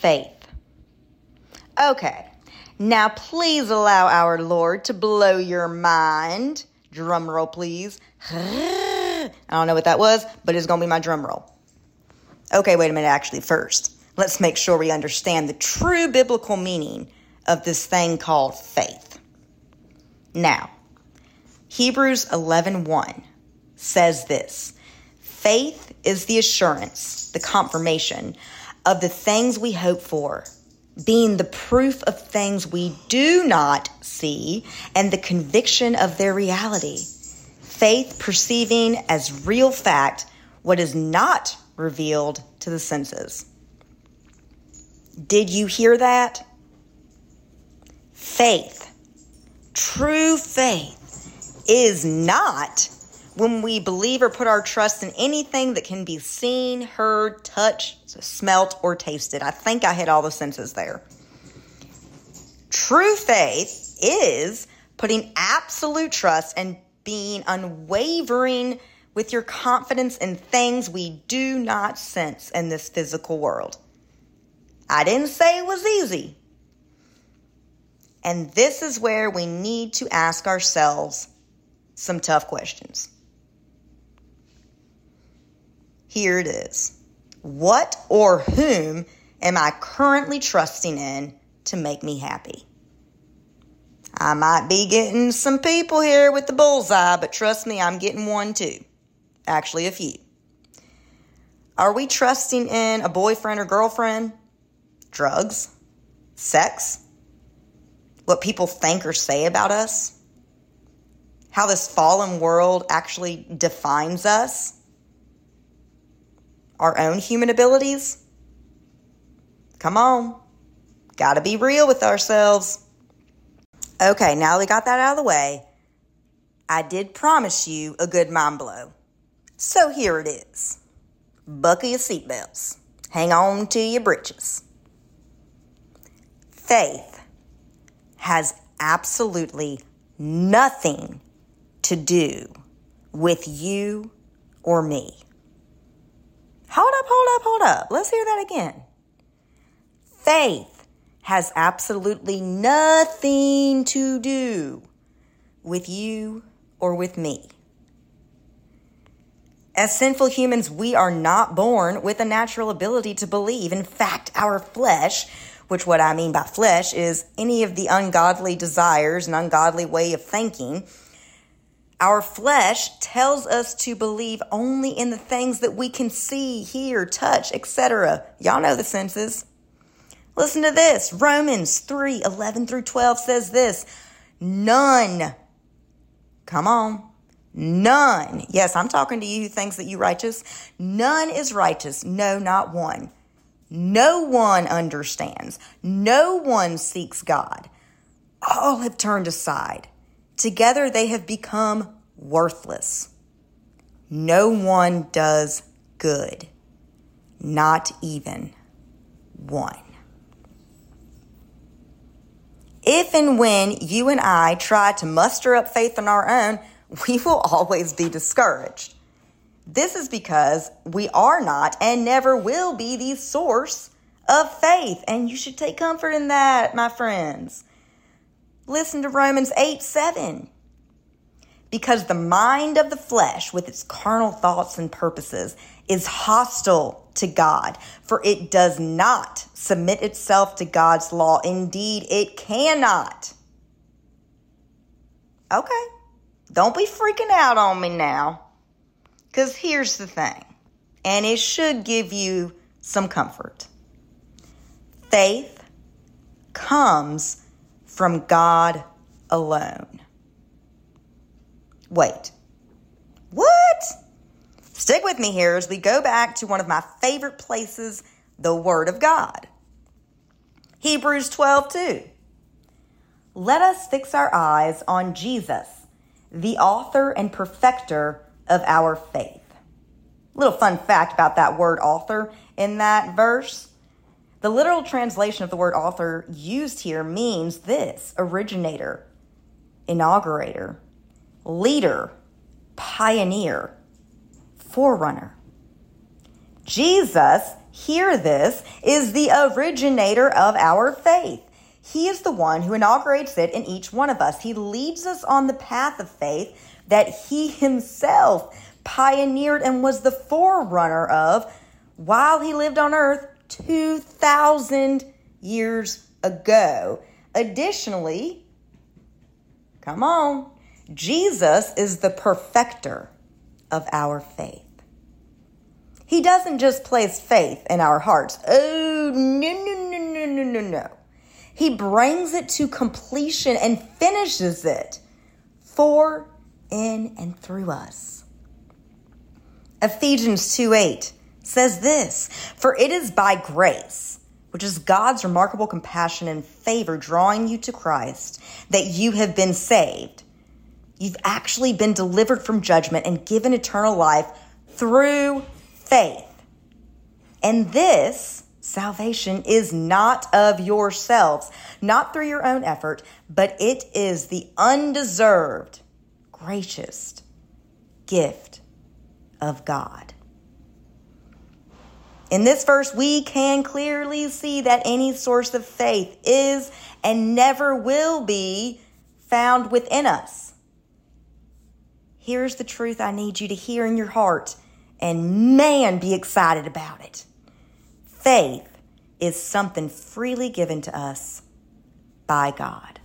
faith. Okay, now please allow our Lord to blow your mind. Drum roll, please. I don't know what that was, but it's going to be my drum roll. Okay, wait a minute, actually, first, let's make sure we understand the true biblical meaning of this thing called faith. Now, Hebrews 11:1 1 says this Faith is the assurance, the confirmation of the things we hope for, being the proof of things we do not see and the conviction of their reality. Faith perceiving as real fact what is not revealed to the senses. Did you hear that? Faith, true faith, is not when we believe or put our trust in anything that can be seen, heard, touched, smelt, or tasted. I think I hit all the senses there. True faith is putting absolute trust and being unwavering with your confidence in things we do not sense in this physical world. I didn't say it was easy. And this is where we need to ask ourselves some tough questions. Here it is. What or whom am I currently trusting in to make me happy? I might be getting some people here with the bullseye, but trust me, I'm getting one too. Actually, a few. Are we trusting in a boyfriend or girlfriend? Drugs? Sex? What people think or say about us? How this fallen world actually defines us? Our own human abilities? Come on. Gotta be real with ourselves. Okay, now we got that out of the way. I did promise you a good mind blow. So here it is. Buckle your seatbelts. Hang on to your britches. Faith has absolutely nothing to do with you or me. Hold up, hold up. Let's hear that again. Faith has absolutely nothing to do with you or with me. As sinful humans, we are not born with a natural ability to believe. In fact, our flesh, which what I mean by flesh is any of the ungodly desires and ungodly way of thinking, our flesh tells us to believe only in the things that we can see, hear, touch, etc. Y'all know the senses. Listen to this. Romans 3 11 through 12 says this None. Come on. None. Yes, I'm talking to you who thinks that you righteous. None is righteous. No, not one. No one understands. No one seeks God. All have turned aside. Together they have become worthless. No one does good, not even one. If and when you and I try to muster up faith on our own, we will always be discouraged. This is because we are not and never will be the source of faith. And you should take comfort in that, my friends. Listen to Romans 8 7. Because the mind of the flesh, with its carnal thoughts and purposes, is hostile to God, for it does not submit itself to God's law. Indeed, it cannot. Okay, don't be freaking out on me now. Because here's the thing, and it should give you some comfort faith comes from God alone. Wait, what? Stick with me here as we go back to one of my favorite places, the Word of God. Hebrews 12 2. Let us fix our eyes on Jesus, the author and perfecter of our faith. Little fun fact about that word author in that verse the literal translation of the word author used here means this originator, inaugurator, leader, pioneer, forerunner. Jesus hear this, is the originator of our faith. He is the one who inaugurates it in each one of us. He leads us on the path of faith that he himself pioneered and was the forerunner of while he lived on earth 2,000 years ago. Additionally, come on, Jesus is the perfecter of our faith. He doesn't just place faith in our hearts. Oh, no, no, no, no, no, no, no. He brings it to completion and finishes it for, in, and through us. Ephesians 2 8 says this For it is by grace, which is God's remarkable compassion and favor drawing you to Christ, that you have been saved. You've actually been delivered from judgment and given eternal life through faith. And this salvation is not of yourselves, not through your own effort, but it is the undeserved, gracious gift of God. In this verse, we can clearly see that any source of faith is and never will be found within us. Here's the truth I need you to hear in your heart and man, be excited about it. Faith is something freely given to us by God.